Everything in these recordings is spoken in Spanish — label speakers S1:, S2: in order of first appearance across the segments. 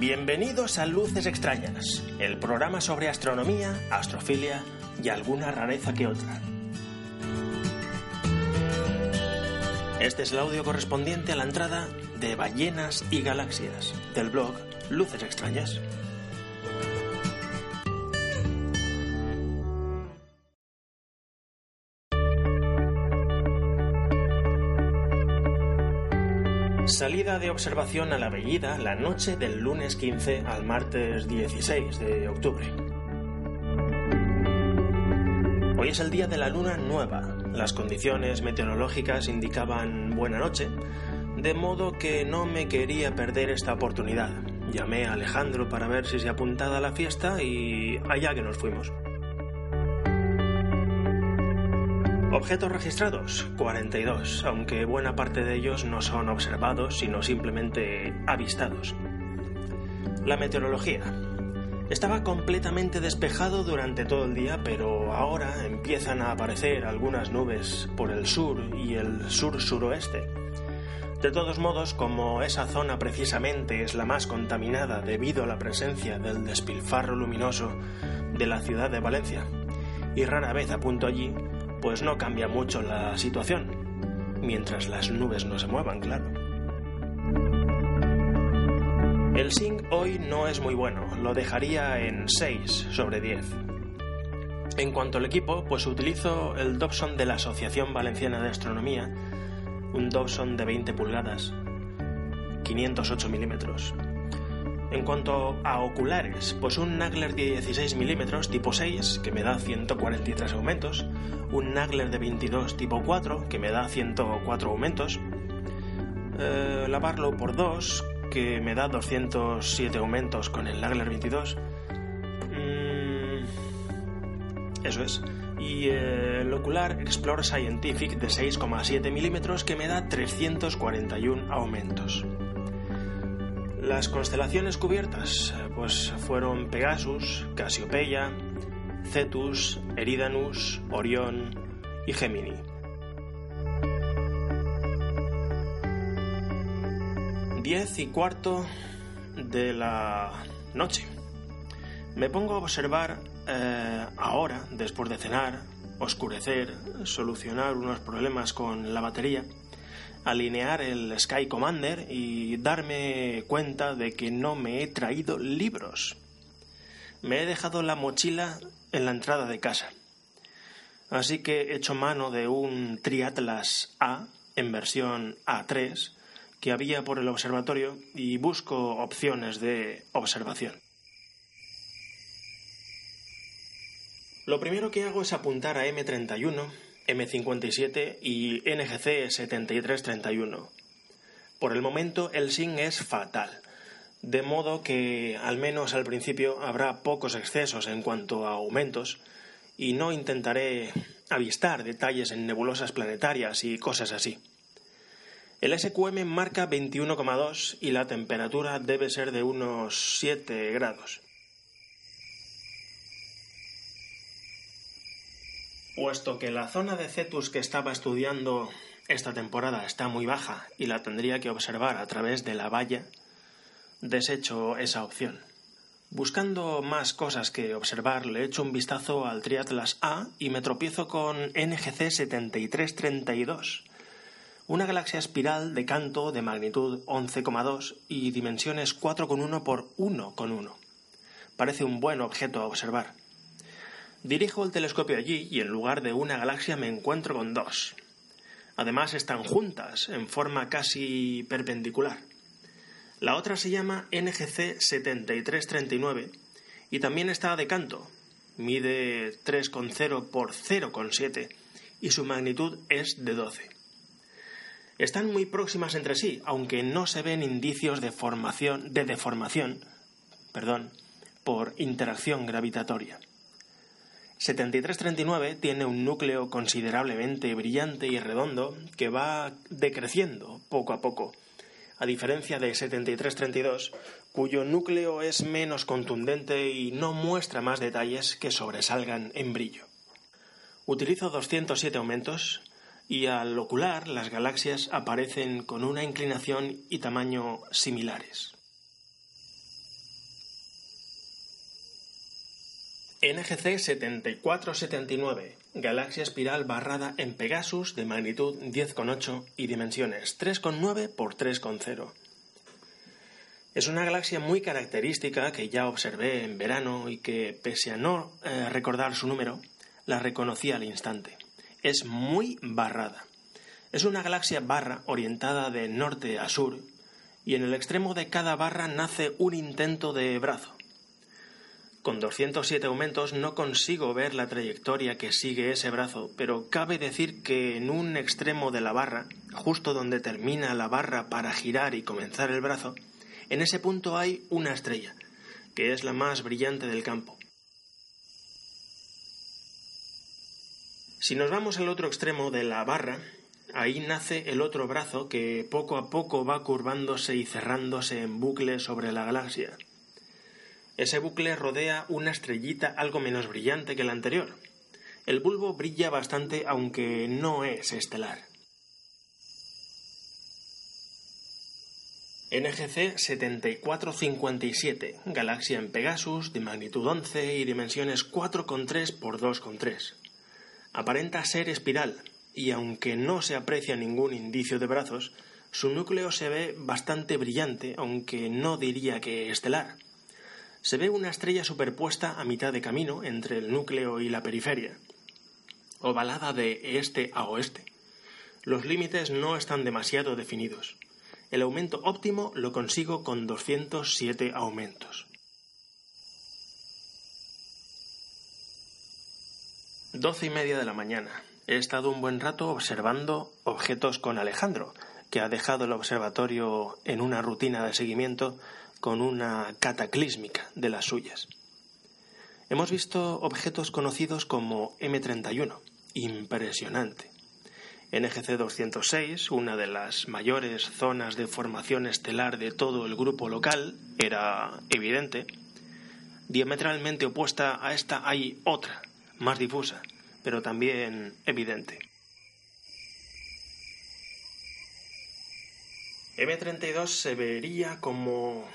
S1: Bienvenidos a Luces Extrañas, el programa sobre astronomía, astrofilia y alguna rareza que otra. Este es el audio correspondiente a la entrada de Ballenas y Galaxias del blog Luces Extrañas. Salida de observación a la Bellida la noche del lunes 15 al martes 16 de octubre. Hoy es el día de la luna nueva. Las condiciones meteorológicas indicaban buena noche, de modo que no me quería perder esta oportunidad. Llamé a Alejandro para ver si se apuntaba a la fiesta y allá que nos fuimos. Objetos registrados, 42, aunque buena parte de ellos no son observados, sino simplemente avistados. La meteorología. Estaba completamente despejado durante todo el día, pero ahora empiezan a aparecer algunas nubes por el sur y el sur-suroeste. De todos modos, como esa zona precisamente es la más contaminada debido a la presencia del despilfarro luminoso de la ciudad de Valencia, y rara vez apunto allí, pues no cambia mucho la situación, mientras las nubes no se muevan, claro. El SING hoy no es muy bueno, lo dejaría en 6 sobre 10. En cuanto al equipo, pues utilizo el Dobson de la Asociación Valenciana de Astronomía, un Dobson de 20 pulgadas, 508 milímetros. En cuanto a oculares, pues un Nagler de 16 milímetros tipo 6, que me da 143 aumentos, un Nagler de 22 tipo 4, que me da 104 aumentos, eh, la Barlow por 2, que me da 207 aumentos con el Nagler 22. Mm, eso es. Y eh, el ocular Explorer Scientific de 6,7 milímetros, que me da 341 aumentos. Las constelaciones cubiertas pues fueron Pegasus, Casiopeia, Cetus, Eridanus, Orión y Gemini. Diez y cuarto de la noche. Me pongo a observar eh, ahora, después de cenar, oscurecer, solucionar unos problemas con la batería alinear el Sky Commander y darme cuenta de que no me he traído libros. Me he dejado la mochila en la entrada de casa. Así que he hecho mano de un Triatlas A en versión A3 que había por el observatorio y busco opciones de observación. Lo primero que hago es apuntar a M31 M57 y NGC 7331. Por el momento el SIN es fatal, de modo que al menos al principio habrá pocos excesos en cuanto a aumentos y no intentaré avistar detalles en nebulosas planetarias y cosas así. El SQM marca 21,2 y la temperatura debe ser de unos 7 grados. Puesto que la zona de Cetus que estaba estudiando esta temporada está muy baja y la tendría que observar a través de la valla, desecho esa opción. Buscando más cosas que observar, le echo un vistazo al Triatlas A y me tropiezo con NGC 7332, una galaxia espiral de canto de magnitud 11,2 y dimensiones 4,1 por 1,1. Parece un buen objeto a observar. Dirijo el telescopio allí y en lugar de una galaxia me encuentro con dos. Además están juntas, en forma casi perpendicular. La otra se llama NGC 7339 y también está de canto. Mide 3,0 por 0,7 y su magnitud es de 12. Están muy próximas entre sí, aunque no se ven indicios de, formación, de deformación perdón, por interacción gravitatoria. 7339 tiene un núcleo considerablemente brillante y redondo que va decreciendo poco a poco, a diferencia de 7332, cuyo núcleo es menos contundente y no muestra más detalles que sobresalgan en brillo. Utilizo 207 aumentos y al ocular las galaxias aparecen con una inclinación y tamaño similares. NGC 7479, galaxia espiral barrada en Pegasus de magnitud 10,8 y dimensiones 3,9 x 3,0. Es una galaxia muy característica que ya observé en verano y que, pese a no eh, recordar su número, la reconocí al instante. Es muy barrada. Es una galaxia barra orientada de norte a sur y en el extremo de cada barra nace un intento de brazo. Con 207 aumentos no consigo ver la trayectoria que sigue ese brazo, pero cabe decir que en un extremo de la barra, justo donde termina la barra para girar y comenzar el brazo, en ese punto hay una estrella, que es la más brillante del campo. Si nos vamos al otro extremo de la barra, ahí nace el otro brazo que poco a poco va curvándose y cerrándose en bucle sobre la galaxia. Ese bucle rodea una estrellita algo menos brillante que la anterior. El bulbo brilla bastante aunque no es estelar. NGC 7457, galaxia en Pegasus, de magnitud 11 y dimensiones 4,3 x 2,3. Aparenta ser espiral, y aunque no se aprecia ningún indicio de brazos, su núcleo se ve bastante brillante, aunque no diría que estelar se ve una estrella superpuesta a mitad de camino entre el núcleo y la periferia, ovalada de este a oeste. Los límites no están demasiado definidos. El aumento óptimo lo consigo con 207 aumentos. Doce y media de la mañana. He estado un buen rato observando objetos con Alejandro, que ha dejado el observatorio en una rutina de seguimiento con una cataclísmica de las suyas. Hemos visto objetos conocidos como M31, impresionante. NGC 206, una de las mayores zonas de formación estelar de todo el grupo local, era evidente. Diametralmente opuesta a esta hay otra, más difusa, pero también evidente. M32 se vería como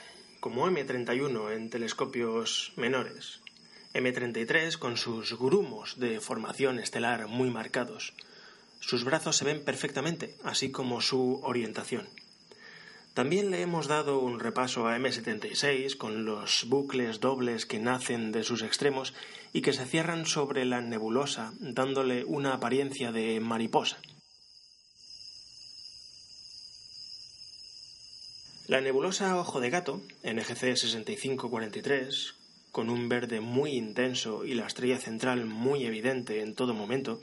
S1: como M31 en telescopios menores, M33 con sus grumos de formación estelar muy marcados. Sus brazos se ven perfectamente, así como su orientación. También le hemos dado un repaso a M76 con los bucles dobles que nacen de sus extremos y que se cierran sobre la nebulosa, dándole una apariencia de mariposa. La nebulosa Ojo de Gato, NGC 6543, con un verde muy intenso y la estrella central muy evidente en todo momento,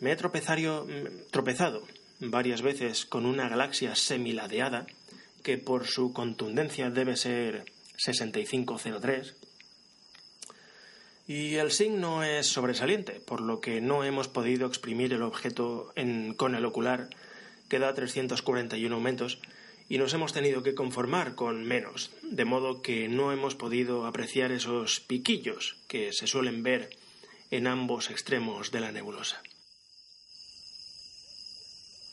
S1: me he tropezado varias veces con una galaxia semiladeada que por su contundencia debe ser 6503 y el signo es sobresaliente, por lo que no hemos podido exprimir el objeto con el ocular que da 341 aumentos y nos hemos tenido que conformar con menos, de modo que no hemos podido apreciar esos piquillos que se suelen ver en ambos extremos de la nebulosa.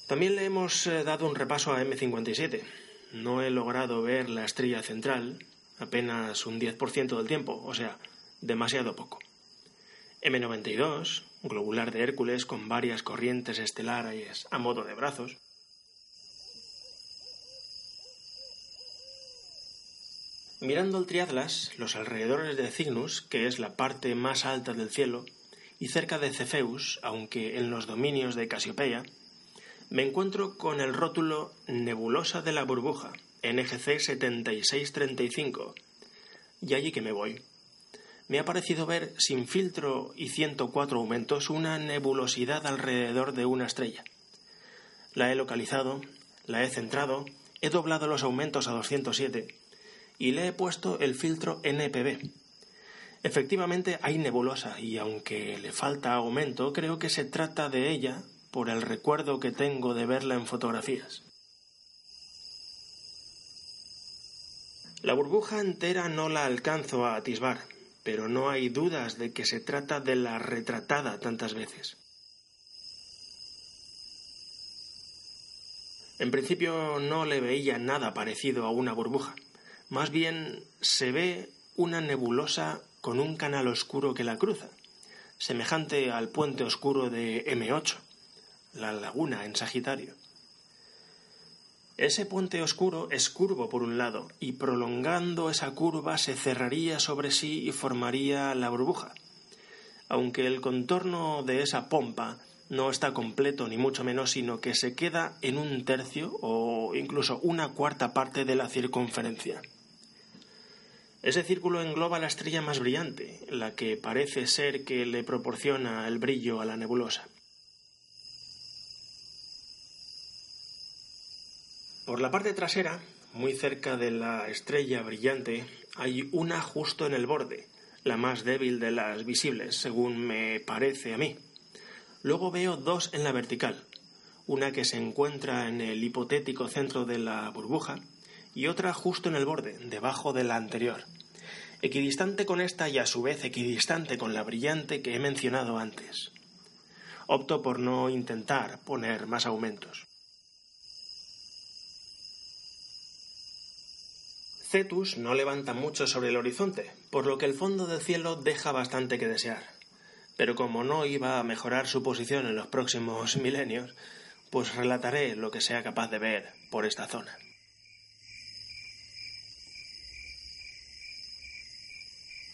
S1: También le hemos eh, dado un repaso a M57. No he logrado ver la estrella central apenas un 10% del tiempo, o sea, demasiado poco. M92, globular de Hércules con varias corrientes estelares a modo de brazos. Mirando el Triatlas, los alrededores de Cygnus, que es la parte más alta del cielo, y cerca de Cefeus, aunque en los dominios de Casiopeia, me encuentro con el rótulo Nebulosa de la Burbuja, NGC 7635, y allí que me voy. Me ha parecido ver, sin filtro y 104 aumentos, una nebulosidad alrededor de una estrella. La he localizado, la he centrado, he doblado los aumentos a 207 y le he puesto el filtro NPB. Efectivamente hay nebulosa y aunque le falta aumento, creo que se trata de ella por el recuerdo que tengo de verla en fotografías. La burbuja entera no la alcanzo a atisbar, pero no hay dudas de que se trata de la retratada tantas veces. En principio no le veía nada parecido a una burbuja. Más bien se ve una nebulosa con un canal oscuro que la cruza, semejante al puente oscuro de M8, la laguna en Sagitario. Ese puente oscuro es curvo por un lado, y prolongando esa curva se cerraría sobre sí y formaría la burbuja. Aunque el contorno de esa pompa no está completo ni mucho menos, sino que se queda en un tercio o incluso una cuarta parte de la circunferencia. Ese círculo engloba la estrella más brillante, la que parece ser que le proporciona el brillo a la nebulosa. Por la parte trasera, muy cerca de la estrella brillante, hay una justo en el borde, la más débil de las visibles, según me parece a mí. Luego veo dos en la vertical, una que se encuentra en el hipotético centro de la burbuja y otra justo en el borde, debajo de la anterior, equidistante con esta y a su vez equidistante con la brillante que he mencionado antes. Opto por no intentar poner más aumentos. Cetus no levanta mucho sobre el horizonte, por lo que el fondo del cielo deja bastante que desear. Pero como no iba a mejorar su posición en los próximos milenios, pues relataré lo que sea capaz de ver por esta zona.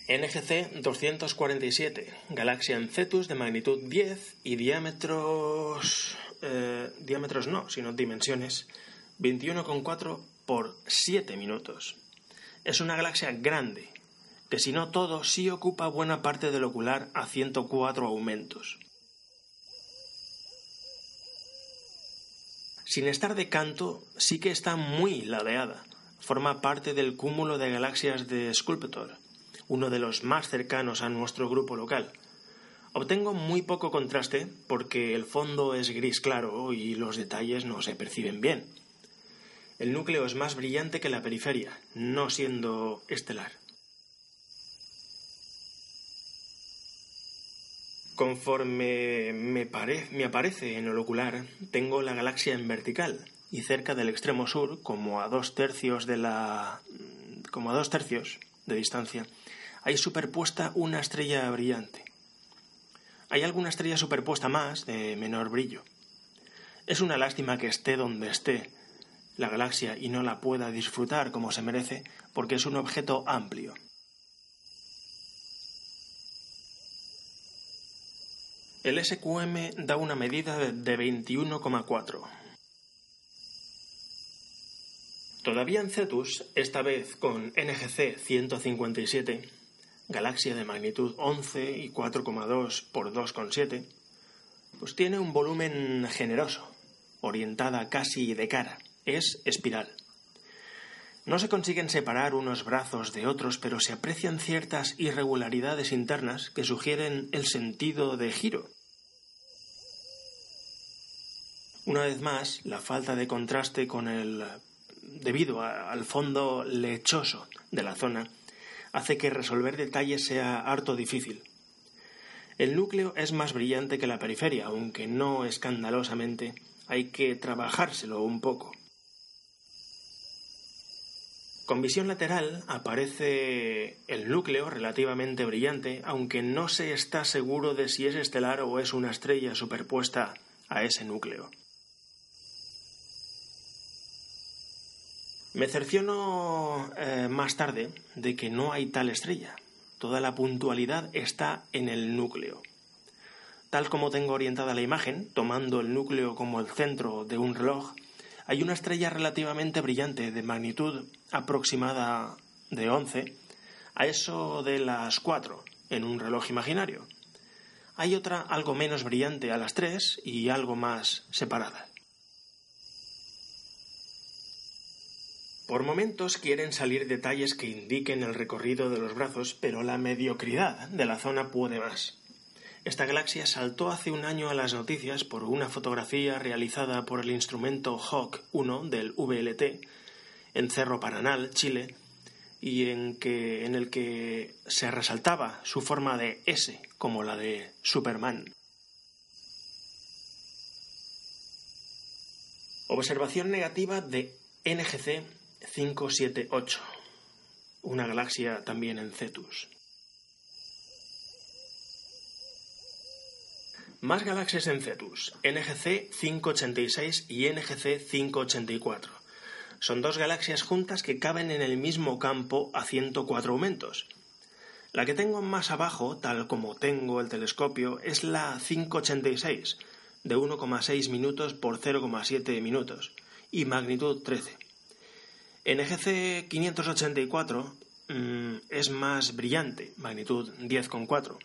S1: NGC 247, galaxia en Cetus de magnitud 10 y diámetros... Eh, diámetros no, sino dimensiones 21,4 por 7 minutos. Es una galaxia grande, que si no todo, sí ocupa buena parte del ocular a 104 aumentos. Sin estar de canto, sí que está muy ladeada. Forma parte del cúmulo de galaxias de Sculptor, uno de los más cercanos a nuestro grupo local. Obtengo muy poco contraste porque el fondo es gris claro y los detalles no se perciben bien el núcleo es más brillante que la periferia, no siendo estelar. Conforme me, aparece en el ocular, tengo la galaxia en vertical y cerca del extremo sur, como a dos tercios de la, como a dos tercios de distancia, hay superpuesta una estrella brillante. Hay alguna estrella superpuesta más de menor brillo. Es una lástima que esté donde esté, la galaxia y no la pueda disfrutar como se merece porque es un objeto amplio. El SQM da una medida de 21,4. Todavía en Cetus, esta vez con NGC 157, galaxia de magnitud 11 y 4,2 por 2,7, pues tiene un volumen generoso, orientada casi de cara es espiral. No se consiguen separar unos brazos de otros, pero se aprecian ciertas irregularidades internas que sugieren el sentido de giro. Una vez más, la falta de contraste con el debido al fondo lechoso de la zona hace que resolver detalles sea harto difícil. El núcleo es más brillante que la periferia, aunque no escandalosamente, hay que trabajárselo un poco. Con visión lateral aparece el núcleo relativamente brillante, aunque no se está seguro de si es estelar o es una estrella superpuesta a ese núcleo. Me cerciono eh, más tarde de que no hay tal estrella. Toda la puntualidad está en el núcleo. Tal como tengo orientada la imagen, tomando el núcleo como el centro de un reloj, hay una estrella relativamente brillante de magnitud aproximada de 11 a eso de las 4 en un reloj imaginario. Hay otra algo menos brillante a las 3 y algo más separada. Por momentos quieren salir detalles que indiquen el recorrido de los brazos, pero la mediocridad de la zona puede más. Esta galaxia saltó hace un año a las noticias por una fotografía realizada por el instrumento Hawk 1 del VLT en Cerro Paranal, Chile, y en, que, en el que se resaltaba su forma de S, como la de Superman. Observación negativa de NGC 578, una galaxia también en Cetus. Más galaxias en Cetus, NGC 586 y NGC 584. Son dos galaxias juntas que caben en el mismo campo a 104 aumentos. La que tengo más abajo, tal como tengo el telescopio, es la 586, de 1,6 minutos por 0,7 minutos y magnitud 13. NGC 584 mm, es más brillante, magnitud 10,4,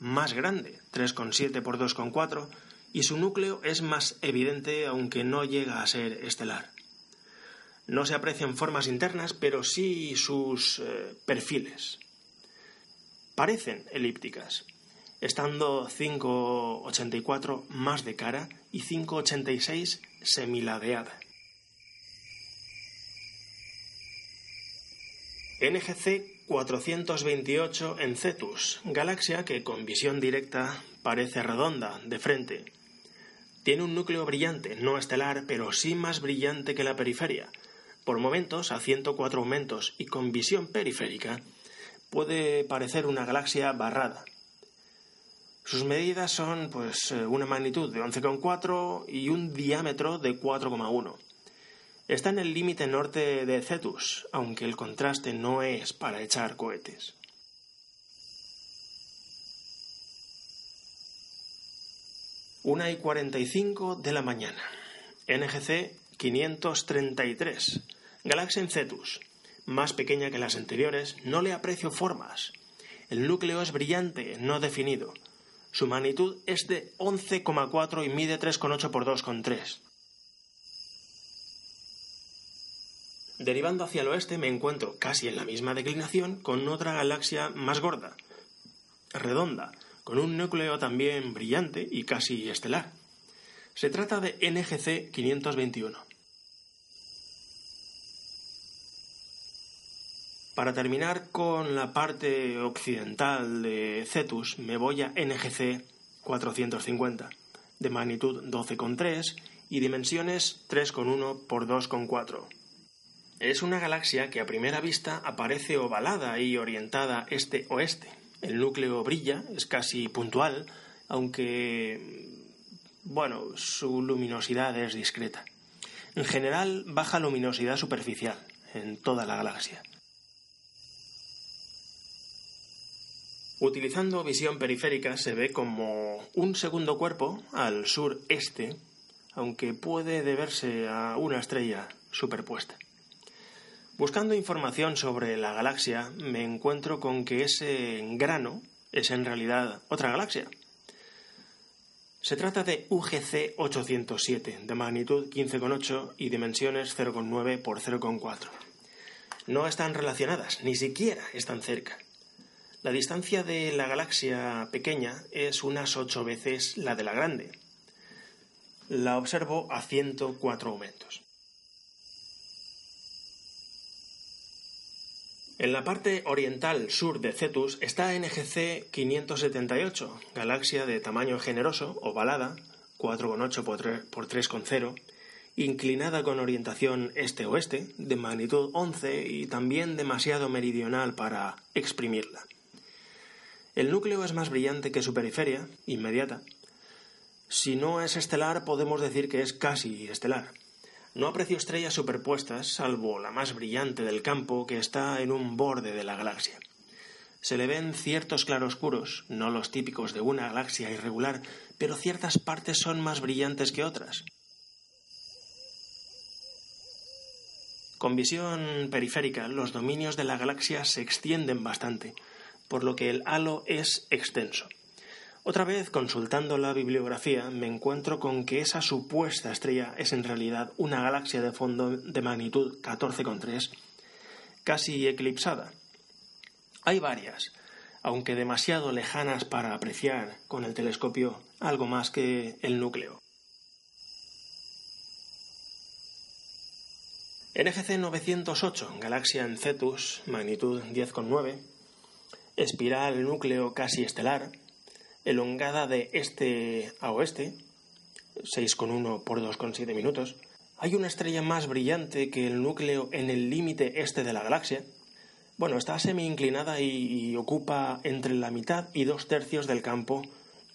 S1: más grande, 3,7 por 2,4, y su núcleo es más evidente aunque no llega a ser estelar. No se aprecian formas internas, pero sí sus eh, perfiles. Parecen elípticas, estando 5,84 más de cara y 5,86 semiladeada. NGC 428 en Cetus, galaxia que con visión directa parece redonda, de frente. Tiene un núcleo brillante, no estelar, pero sí más brillante que la periferia. Por momentos, a 104 aumentos y con visión periférica, puede parecer una galaxia barrada. Sus medidas son pues eh, una magnitud de 11,4 y un diámetro de 4,1. Está en el límite norte de Cetus, aunque el contraste no es para echar cohetes. Una y 45 de la mañana. NGC 533. Galaxia en Cetus. Más pequeña que las anteriores, no le aprecio formas. El núcleo es brillante, no definido. Su magnitud es de 11,4 y mide 3,8 por 2,3. Derivando hacia el oeste me encuentro casi en la misma declinación con otra galaxia más gorda, redonda, con un núcleo también brillante y casi estelar. Se trata de NGC 521. Para terminar con la parte occidental de Cetus, me voy a NGC 450, de magnitud 12,3 y dimensiones 3,1 por 2,4. Es una galaxia que a primera vista aparece ovalada y orientada este-oeste. El núcleo brilla, es casi puntual, aunque, bueno, su luminosidad es discreta. En general, baja luminosidad superficial en toda la galaxia. Utilizando visión periférica se ve como un segundo cuerpo al sureste, aunque puede deberse a una estrella superpuesta. Buscando información sobre la galaxia, me encuentro con que ese grano es en realidad otra galaxia. Se trata de UGC 807, de magnitud 15,8 y dimensiones 0,9 por 0,4. No están relacionadas, ni siquiera están cerca. La distancia de la galaxia pequeña es unas 8 veces la de la grande. La observo a 104 aumentos. En la parte oriental sur de Cetus está NGC 578, galaxia de tamaño generoso, ovalada, 4,8 por 3,0, inclinada con orientación este-oeste, de magnitud 11 y también demasiado meridional para exprimirla. El núcleo es más brillante que su periferia, inmediata. Si no es estelar, podemos decir que es casi estelar. No aprecio estrellas superpuestas, salvo la más brillante del campo que está en un borde de la galaxia. Se le ven ciertos claroscuros, no los típicos de una galaxia irregular, pero ciertas partes son más brillantes que otras. Con visión periférica, los dominios de la galaxia se extienden bastante, por lo que el halo es extenso. Otra vez, consultando la bibliografía, me encuentro con que esa supuesta estrella es en realidad una galaxia de fondo de magnitud 14,3, casi eclipsada. Hay varias, aunque demasiado lejanas para apreciar con el telescopio algo más que el núcleo. NGC 908, galaxia en Cetus, magnitud 10,9, espiral núcleo casi estelar, elongada de este a oeste, 6,1 por 2,7 minutos. Hay una estrella más brillante que el núcleo en el límite este de la galaxia. Bueno, está semi-inclinada y, y ocupa entre la mitad y dos tercios del campo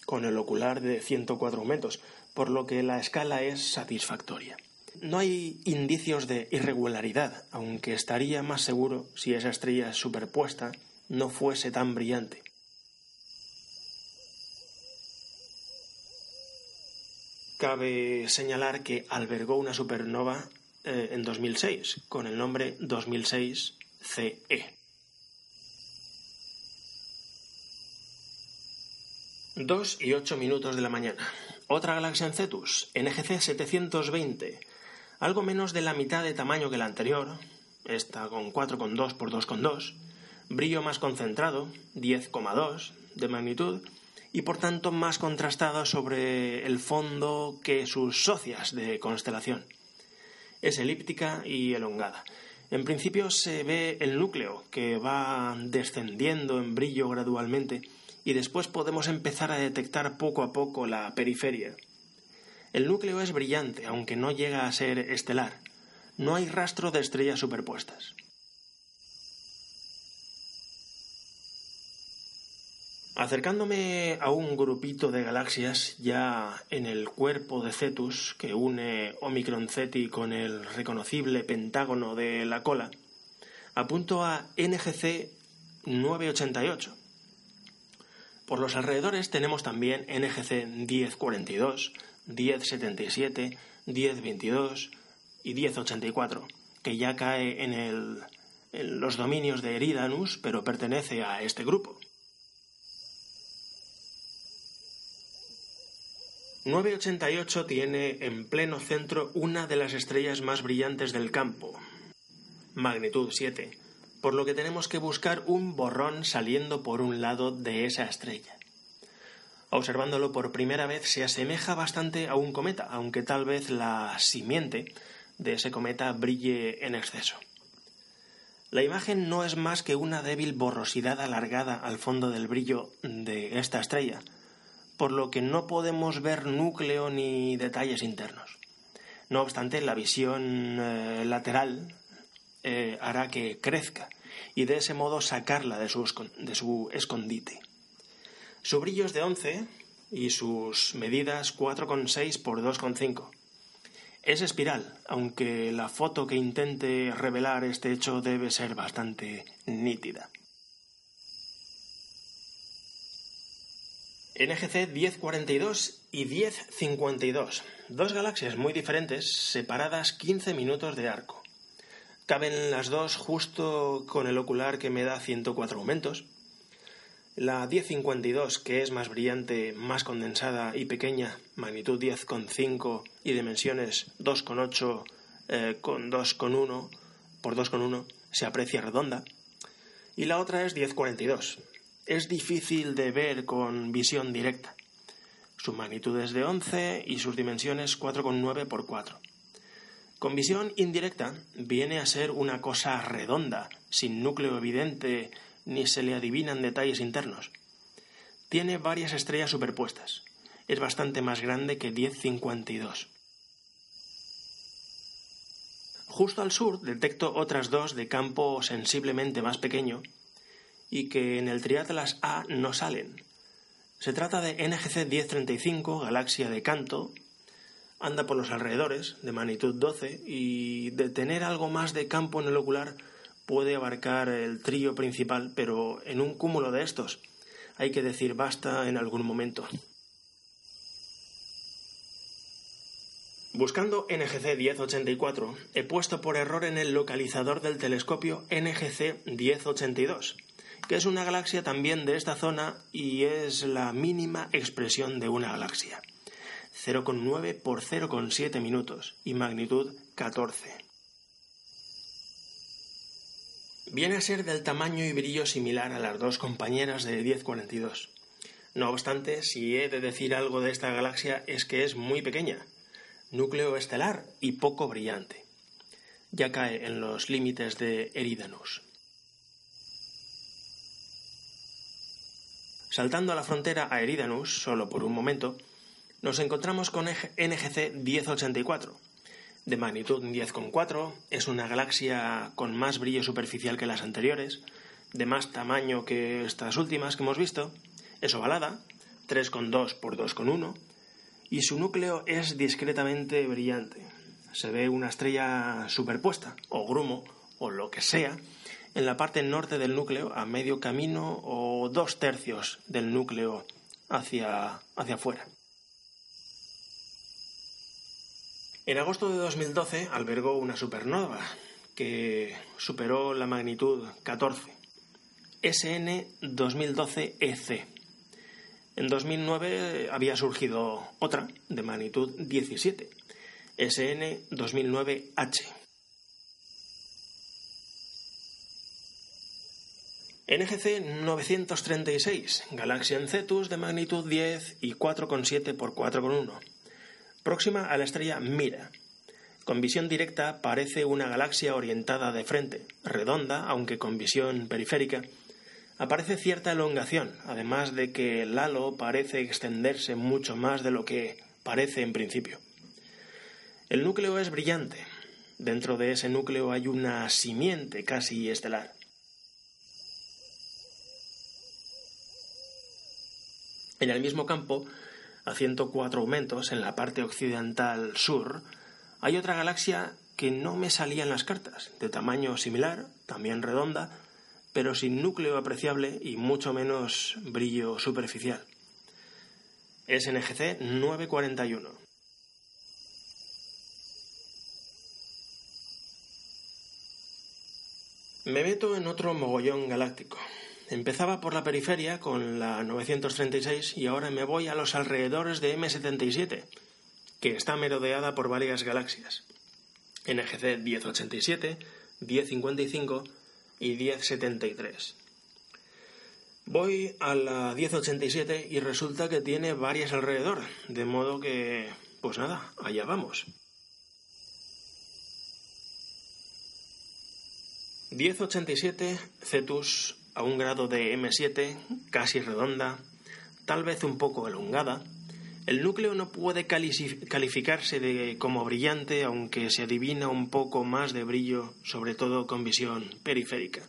S1: con el ocular de 104 metros, por lo que la escala es satisfactoria. No hay indicios de irregularidad, aunque estaría más seguro si esa estrella superpuesta no fuese tan brillante. Cabe señalar que albergó una supernova eh, en 2006 con el nombre 2006 CE. 2 y 8 minutos de la mañana. Otra galaxia en Cetus, NGC 720, algo menos de la mitad de tamaño que la anterior, esta con 4,2 por 2,2, brillo más concentrado, 10,2 de magnitud, y por tanto más contrastada sobre el fondo que sus socias de constelación. Es elíptica y elongada. En principio se ve el núcleo que va descendiendo en brillo gradualmente y después podemos empezar a detectar poco a poco la periferia. El núcleo es brillante, aunque no llega a ser estelar. No hay rastro de estrellas superpuestas. Acercándome a un grupito de galaxias ya en el cuerpo de Cetus que une Omicron Ceti con el reconocible pentágono de la cola, apunto a NGC 988, por los alrededores tenemos también NGC 1042, 1077, 1022 y 1084, que ya cae en, en los dominios de Eridanus, pero pertenece a este grupo. 988 tiene en pleno centro una de las estrellas más brillantes del campo, magnitud 7, por lo que tenemos que buscar un borrón saliendo por un lado de esa estrella. Observándolo por primera vez se asemeja bastante a un cometa, aunque tal vez la simiente de ese cometa brille en exceso. La imagen no es más que una débil borrosidad alargada al fondo del brillo de esta estrella, por lo que no podemos ver núcleo ni detalles internos. No obstante, la visión eh, lateral eh, hará que crezca y de ese modo sacarla de su, de su escondite. Su brillo es de 11 y sus medidas 4,6 por 2,5. Es espiral, aunque la foto que intente revelar este hecho debe ser bastante nítida. NGC 1042 y 1052, dos galaxias muy diferentes separadas 15 minutos de arco. Caben las dos justo con el ocular que me da 104 aumentos. La 1052, que es más brillante, más condensada y pequeña, magnitud 10,5 y dimensiones 2,8 eh, con 2,1 por 2,1, se aprecia redonda. Y la otra es 1042. Es difícil de ver con visión directa. Su magnitud es de 11 y sus dimensiones 4,9 por 4. Con visión indirecta viene a ser una cosa redonda, sin núcleo evidente, ni se le adivinan detalles internos. Tiene varias estrellas superpuestas. Es bastante más grande que 1052. Justo al sur detecto otras dos de campo sensiblemente más pequeño y que en el triatlas A no salen. Se trata de NGC 1035, galaxia de Canto, anda por los alrededores, de magnitud 12, y de tener algo más de campo en el ocular puede abarcar el trío principal, pero en un cúmulo de estos hay que decir basta en algún momento. Buscando NGC 1084, he puesto por error en el localizador del telescopio NGC 1082, que es una galaxia también de esta zona y es la mínima expresión de una galaxia. 0,9 por 0,7 minutos y magnitud 14. Viene a ser del tamaño y brillo similar a las dos compañeras de 1042. No obstante, si he de decir algo de esta galaxia es que es muy pequeña, núcleo estelar y poco brillante. ya cae en los límites de Eridanus. Saltando a la frontera a Eridanus, solo por un momento, nos encontramos con NGC 1084. De magnitud 10,4, es una galaxia con más brillo superficial que las anteriores, de más tamaño que estas últimas que hemos visto, es ovalada, 3,2 por 2,1, y su núcleo es discretamente brillante. Se ve una estrella superpuesta, o grumo, o lo que sea, en la parte norte del núcleo, a medio camino o dos tercios del núcleo hacia, hacia afuera. En agosto de 2012 albergó una supernova que superó la magnitud 14, SN 2012 EC. En 2009 había surgido otra de magnitud 17, SN 2009 NGC 936, Galaxian Cetus de magnitud 10 y 4,7 por 4,1. Próxima a la estrella Mira. Con visión directa parece una galaxia orientada de frente, redonda, aunque con visión periférica, aparece cierta elongación, además de que el halo parece extenderse mucho más de lo que parece en principio. El núcleo es brillante. Dentro de ese núcleo hay una simiente casi estelar. En el mismo campo, a 104 aumentos, en la parte occidental sur, hay otra galaxia que no me salía en las cartas, de tamaño similar, también redonda, pero sin núcleo apreciable y mucho menos brillo superficial. Es NGC 941. Me meto en otro mogollón galáctico. Empezaba por la periferia con la 936 y ahora me voy a los alrededores de M77, que está merodeada por varias galaxias. NGC 1087, 1055 y 1073. Voy a la 1087 y resulta que tiene varias alrededor, de modo que, pues nada, allá vamos. 1087 Cetus a un grado de M7, casi redonda, tal vez un poco elongada, el núcleo no puede calificarse de como brillante, aunque se adivina un poco más de brillo, sobre todo con visión periférica.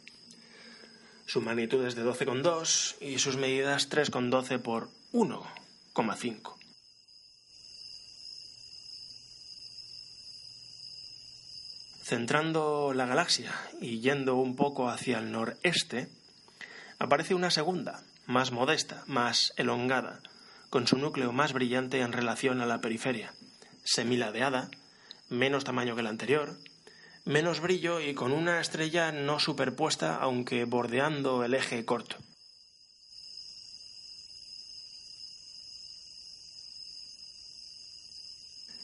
S1: Su magnitud es de 12,2 y sus medidas 3,12 por 1,5. Centrando la galaxia y yendo un poco hacia el noreste, aparece una segunda, más modesta, más elongada, con su núcleo más brillante en relación a la periferia, semiladeada, menos tamaño que la anterior, menos brillo y con una estrella no superpuesta aunque bordeando el eje corto.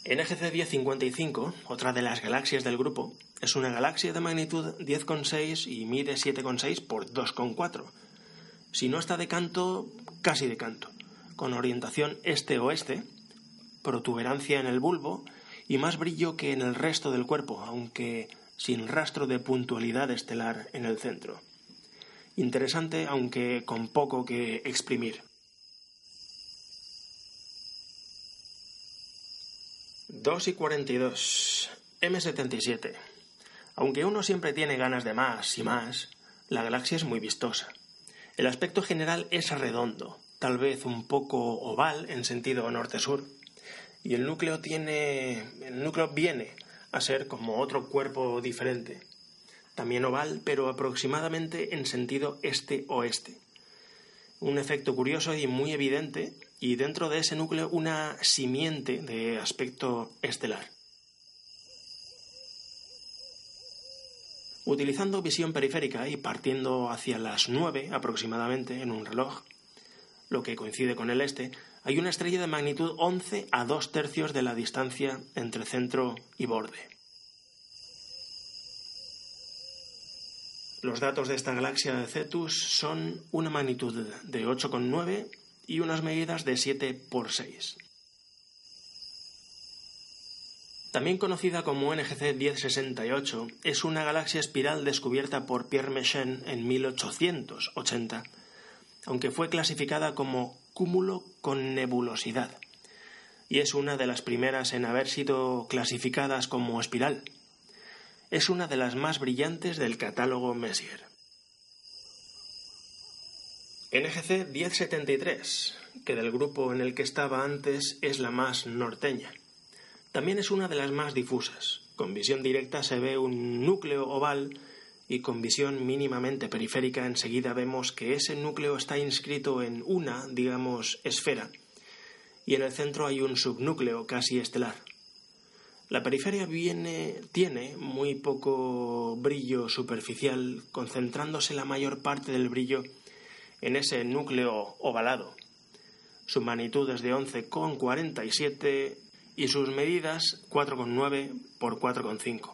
S1: NGC 1055, otra de las galaxias del grupo, es una galaxia de magnitud 10,6 y mide 7,6 por 2,4. Si no está de canto, casi de canto con orientación este-oeste, protuberancia en el bulbo y más brillo que en el resto del cuerpo, aunque sin rastro de puntualidad estelar en el centro. Interesante, aunque con poco que exprimir. 2 y 42. M77. Aunque uno siempre tiene ganas de más y más, la galaxia es muy vistosa. El aspecto general es redondo, tal vez un poco oval en sentido norte-sur, y el núcleo tiene. el núcleo viene a ser como otro cuerpo diferente, también oval, pero aproximadamente en sentido este-oeste. Un efecto curioso y muy evidente, y dentro de ese núcleo una simiente de aspecto estelar. Utilizando visión periférica y partiendo hacia las 9 aproximadamente en un reloj, lo que coincide con el este, hay una estrella de magnitud 11 a 2 tercios de la distancia entre centro y borde. Los datos de esta galaxia de Cetus son una magnitud de 8,9 y unas medidas de 7 por 6. También conocida como NGC 1068, es una galaxia espiral descubierta por Pierre Méchain en 1880, aunque fue clasificada como cúmulo con nebulosidad, y es una de las primeras en haber sido clasificadas como espiral. Es una de las más brillantes del catálogo Messier. NGC 1073, que del grupo en el que estaba antes es la más norteña. También es una de las más difusas. Con visión directa se ve un núcleo oval y con visión mínimamente periférica enseguida vemos que ese núcleo está inscrito en una, digamos, esfera, y en el centro hay un subnúcleo casi estelar. La periferia tiene muy poco brillo superficial, concentrándose la mayor parte del brillo en ese núcleo ovalado. Su magnitud es de 11,47 y sus medidas 4,9 por 4,5,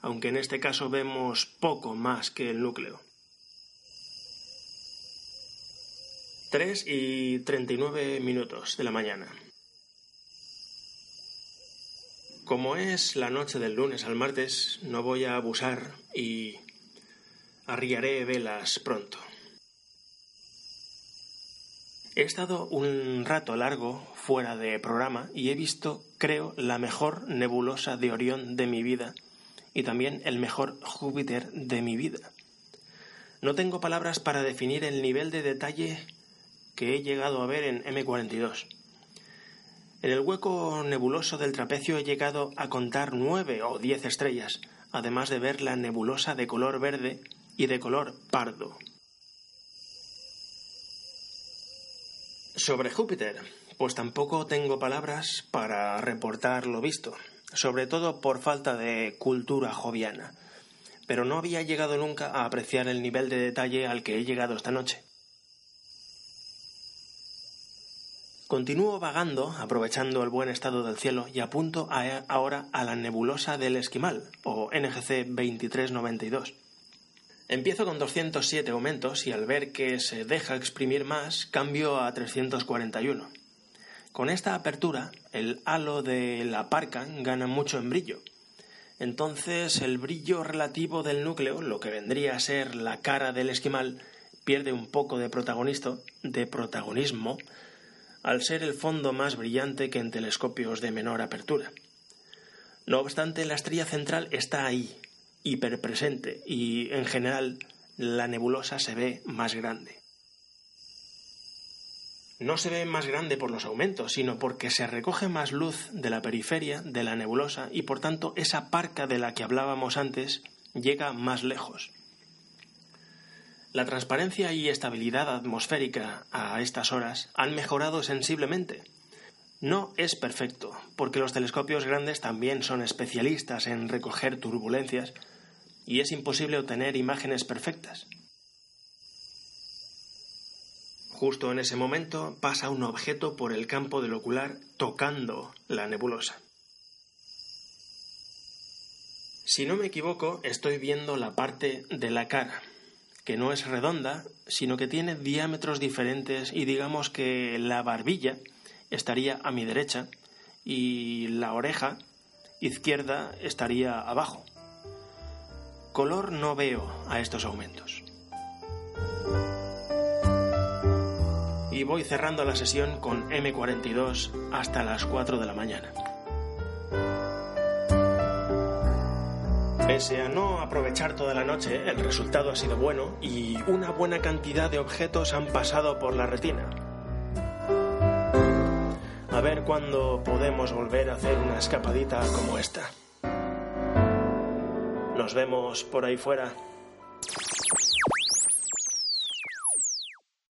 S1: aunque en este caso vemos poco más que el núcleo. 3 y 39 minutos de la mañana. Como es la noche del lunes al martes, no voy a abusar y arriaré velas pronto. He estado un rato largo fuera de programa y he visto, creo, la mejor nebulosa de Orión de mi vida y también el mejor Júpiter de mi vida. No tengo palabras para definir el nivel de detalle que he llegado a ver en M42. En el hueco nebuloso del trapecio he llegado a contar nueve o diez estrellas, además de ver la nebulosa de color verde y de color pardo. Sobre Júpiter, pues tampoco tengo palabras para reportar lo visto, sobre todo por falta de cultura joviana, pero no había llegado nunca a apreciar el nivel de detalle al que he llegado esta noche. Continúo vagando, aprovechando el buen estado del cielo, y apunto ahora a la nebulosa del Esquimal, o NGC 2392 Empiezo con 207 aumentos y al ver que se deja exprimir más, cambio a 341. Con esta apertura, el halo de la parca gana mucho en brillo. Entonces, el brillo relativo del núcleo, lo que vendría a ser la cara del esquimal, pierde un poco de, de protagonismo al ser el fondo más brillante que en telescopios de menor apertura. No obstante, la estrella central está ahí, hiperpresente y en general la nebulosa se ve más grande. No se ve más grande por los aumentos, sino porque se recoge más luz de la periferia de la nebulosa y por tanto esa parca de la que hablábamos antes llega más lejos. La transparencia y estabilidad atmosférica a estas horas han mejorado sensiblemente. No es perfecto, porque los telescopios grandes también son especialistas en recoger turbulencias, y es imposible obtener imágenes perfectas. Justo en ese momento pasa un objeto por el campo del ocular tocando la nebulosa. Si no me equivoco, estoy viendo la parte de la cara, que no es redonda, sino que tiene diámetros diferentes y digamos que la barbilla estaría a mi derecha y la oreja izquierda estaría abajo. Color no veo a estos aumentos. Y voy cerrando la sesión con M42 hasta las 4 de la mañana. Pese a no aprovechar toda la noche, el resultado ha sido bueno y una buena cantidad de objetos han pasado por la retina. A ver cuándo podemos volver a hacer una escapadita como esta. Nos vemos por ahí fuera.